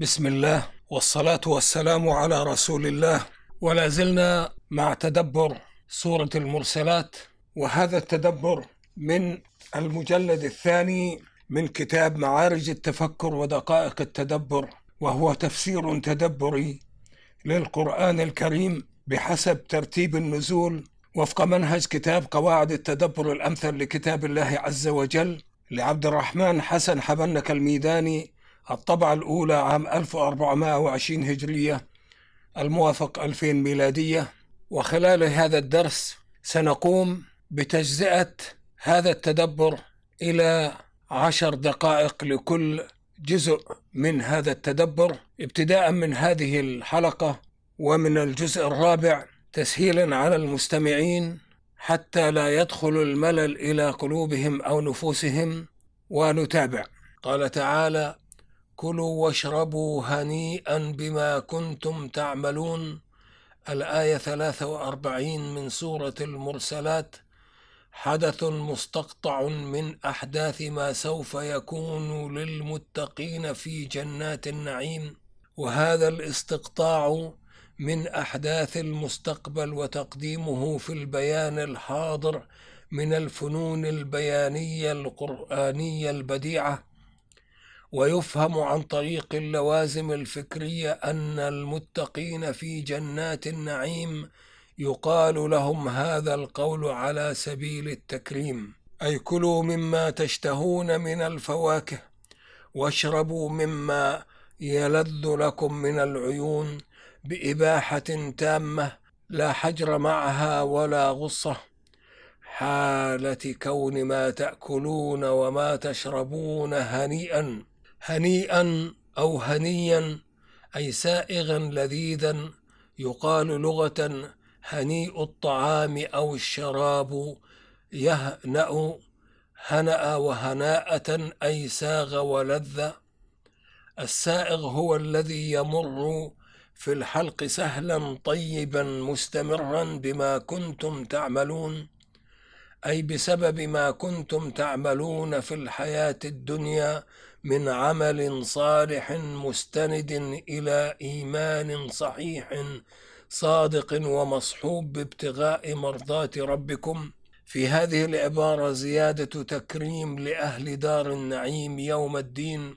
بسم الله والصلاة والسلام على رسول الله. ولا زلنا مع تدبر سورة المرسلات وهذا التدبر من المجلد الثاني من كتاب معارج التفكر ودقائق التدبر وهو تفسير تدبري للقرآن الكريم بحسب ترتيب النزول وفق منهج كتاب قواعد التدبر الأمثل لكتاب الله عز وجل لعبد الرحمن حسن حبنك الميداني الطبعة الأولى عام 1420 هجرية الموافق 2000 ميلادية. وخلال هذا الدرس سنقوم بتجزئة هذا التدبر إلى عشر دقائق لكل جزء من هذا التدبر. ابتداء من هذه الحلقة ومن الجزء الرابع تسهيلا على المستمعين حتى لا يدخل الملل إلى قلوبهم أو نفوسهم ونتابع. قال تعالى كلوا واشربوا هنيئا بما كنتم تعملون. الآية 43 من سورة المرسلات. حدث مستقطع من أحداث ما سوف يكون للمتقين في جنات النعيم. وهذا الاستقطاع من أحداث المستقبل وتقديمه في البيان الحاضر من الفنون البيانية القرآنية البديعة. ويفهم عن طريق اللوازم الفكرية أن المتقين في جنات النعيم يقال لهم هذا القول على سبيل التكريم. أي كلوا مما تشتهون من الفواكه واشربوا مما يلذ لكم من العيون بإباحة تامة لا حجر معها ولا غصة حالة كون ما تأكلون وما تشربون هنيئا. هنيئا أو هنيا أي سائغا لذيذا يقال لغة هنيء الطعام أو الشراب يهنأ هنأ وهناءة أي ساغ ولذ. السائغ هو الذي يمر في الحلق سهلا طيبا مستمرا بما كنتم تعملون. أي بسبب ما كنتم تعملون في الحياة الدنيا من عمل صالح مستند إلى إيمان صحيح صادق ومصحوب بابتغاء مرضات ربكم. في هذه العبارة زيادة تكريم لأهل دار النعيم يوم الدين.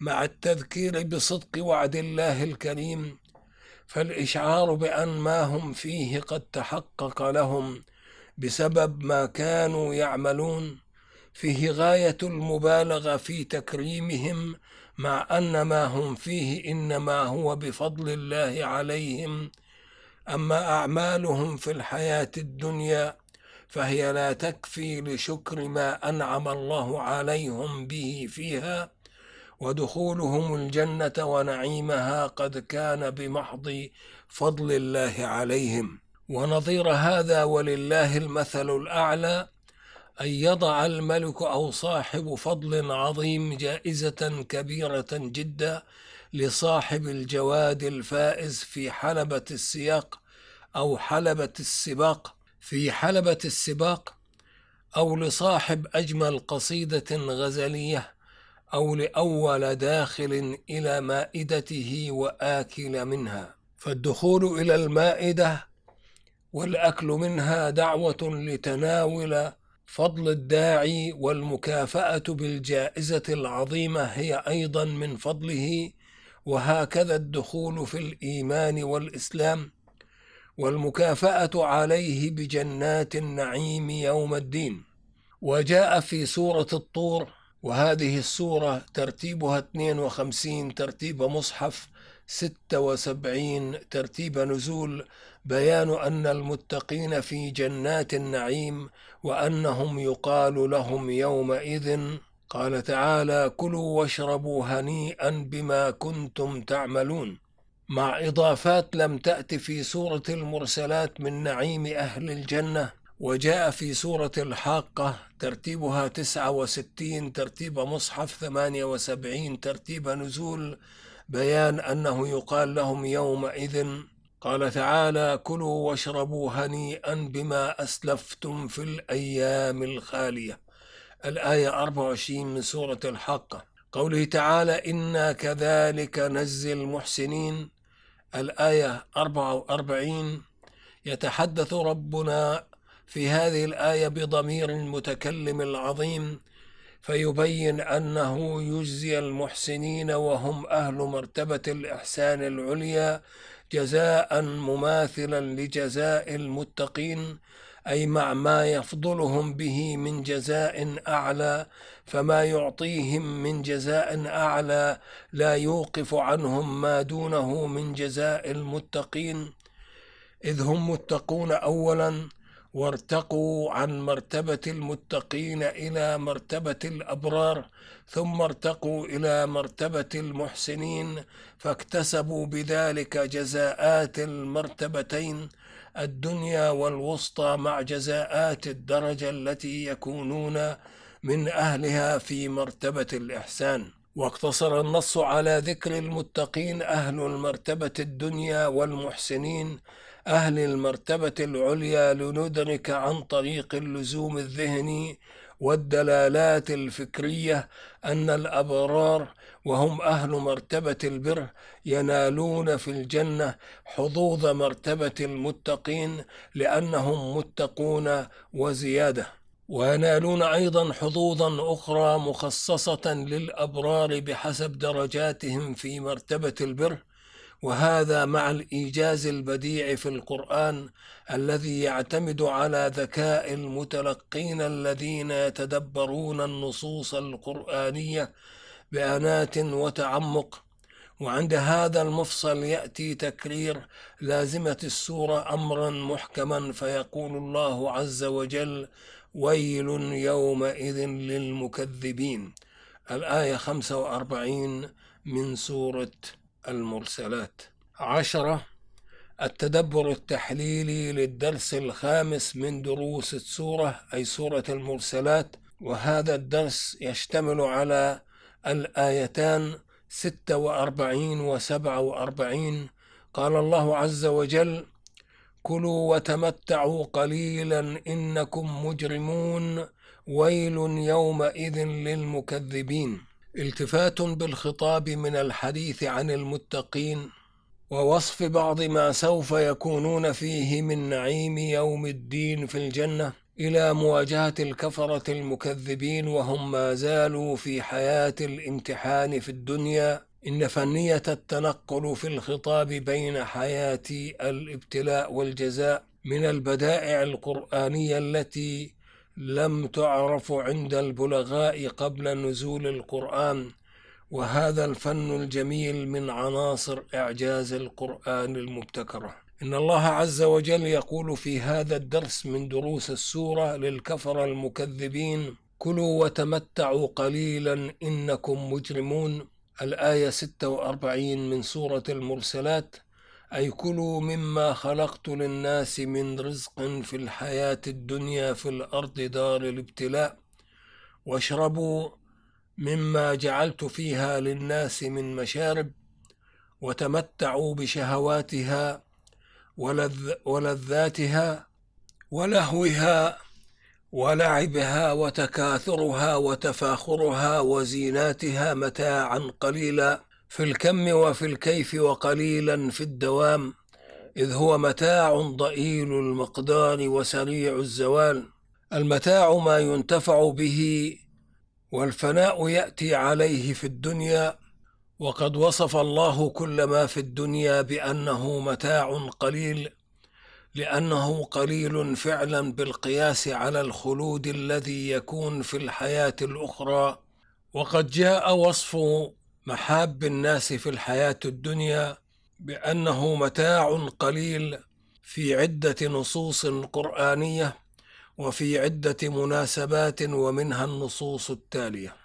مع التذكير بصدق وعد الله الكريم فالإشعار بأن ما هم فيه قد تحقق لهم بسبب ما كانوا يعملون. فيه غاية المبالغة في تكريمهم مع أن ما هم فيه إنما هو بفضل الله عليهم. أما أعمالهم في الحياة الدنيا فهي لا تكفي لشكر ما أنعم الله عليهم به فيها. ودخولهم الجنة ونعيمها قد كان بمحض فضل الله عليهم. ونظير هذا ولله المثل الأعلى أن يضع الملك أو صاحب فضل عظيم جائزة كبيرة جدا لصاحب الجواد الفائز في حلبة السياق أو حلبة السباق في حلبة السباق أو لصاحب أجمل قصيدة غزلية أو لأول داخل إلى مائدته وآكل منها. فالدخول إلى المائدة والأكل منها دعوة لتناول فضل الداعي والمكافأة بالجائزة العظيمة هي أيضا من فضله. وهكذا الدخول في الإيمان والإسلام. والمكافأة عليه بجنات النعيم يوم الدين. وجاء في سورة الطور وهذه السورة ترتيبها 52 ترتيب مصحف. 76 ترتيب نزول بيان أن المتقين في جنات النعيم وأنهم يقال لهم يومئذ. قال تعالى كلوا واشربوا هنيئا بما كنتم تعملون مع إضافات لم تأت في سورة المرسلات من نعيم أهل الجنة وجاء في سورة الحاقة ترتيبها تسعة وستين ترتيب مصحف ثمانية وسبعين ترتيب نزول. بيان أنه يقال لهم يومئذ قال تعالى كلوا واشربوا هنيئا بما أسلفتم في الأيام الخالية. الآية 24 من سورة الحاقة قوله تعالى إنا كذلك نجزي المحسنين. الآية 44 يتحدث ربنا في هذه الآية بضمير المتكلم العظيم فيبين أنه يجزي المحسنين وهم أهل مرتبة الإحسان العليا جزاء مماثلا لجزاء المتقين أي مع ما يفضلهم به من جزاء أعلى فما يعطيهم من جزاء أعلى لا يوقف عنهم ما دونه من جزاء المتقين. إذ هم متقون أولا وارتقوا عن مرتبة المتقين إلى مرتبة الأبرار ثم ارتقوا إلى مرتبة المحسنين فاكتسبوا بذلك جزاءات المرتبتين الدنيا والوسطى مع جزاءات الدرجة التي يكونون من أهلها في مرتبة الإحسان. واقتصر النص على ذكر المتقين أهل المرتبة الدنيا والمحسنين أهل المرتبة العليا لندرك عن طريق اللزوم الذهني والدلالات الفكرية أن الأبرار وهم أهل مرتبة البر ينالون في الجنة حظوظ مرتبة المتقين لأنهم متقون وزيادة. وينالون أيضا حظوظا أخرى مخصصة للأبرار بحسب درجاتهم في مرتبة البر وهذا مع الإيجاز البديع في القرآن الذي يعتمد على ذكاء المتلقين الذين يتدبرون النصوص القرآنية بأنات وتعمق. وعند هذا المفصل يأتي تكرير لازمة السورة أمرا محكما فيقول الله عز وجل ويل يومئذ للمكذبين الآية 45 من سورة المرسلات. عشرة التدبر التحليلي للدرس الخامس من دروس السورة أي سورة المرسلات. وهذا الدرس يشتمل على الآيتان ستة وأربعين وسبعة وأربعين. قال الله عز وجل كلوا وتمتعوا قليلا إنكم مجرمون. ويل يومئذ للمكذبين. التفات بالخطاب من الحديث عن المتقين ووصف بعض ما سوف يكونون فيه من نعيم يوم الدين في الجنة إلى مواجهة الكفرة المكذبين وهم ما زالوا في حياة الامتحان في الدنيا. إن فنية التنقل في الخطاب بين حياة الابتلاء والجزاء من البدائع القرآنية التي لم تعرف عند البلغاء قبل نزول القرآن وهذا الفن الجميل من عناصر إعجاز القرآن المبتكرة. إن الله عز وجل يقول في هذا الدرس من دروس السورة للكفر المكذبين كلوا وتمتعوا قليلا إنكم مجرمون الآية 46 من سورة المرسلات أي كلوا مما خلقت للناس من رزق في الحياة الدنيا في الأرض دار الابتلاء واشربوا مما جعلت فيها للناس من مشارب وتمتعوا بشهواتها ولذ ولذاتها ولهوها ولعبها وتكاثرها وتفاخرها وزيناتها متاعا قليلا. في الكم وفي الكيف وقليلا في الدوام إذ هو متاع ضئيل المقدار وسريع الزوال. المتاع ما ينتفع به والفناء يأتي عليه في الدنيا وقد وصف الله كل ما في الدنيا بأنه متاع قليل لأنه قليل فعلا بالقياس على الخلود الذي يكون في الحياة الأخرى. وقد جاء وصف محاب الناس في الحياة الدنيا بأنه متاع قليل في عدة نصوص قرآنية وفي عدة مناسبات ومنها النصوص التالية.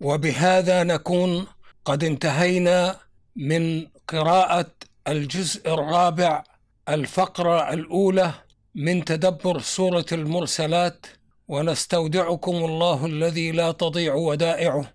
وبهذا نكون قد انتهينا من قراءة الجزء الرابع الفقرة الأولى من تدبر سورة المرسلات ونستودعكم الله الذي لا تضيع ودائعه.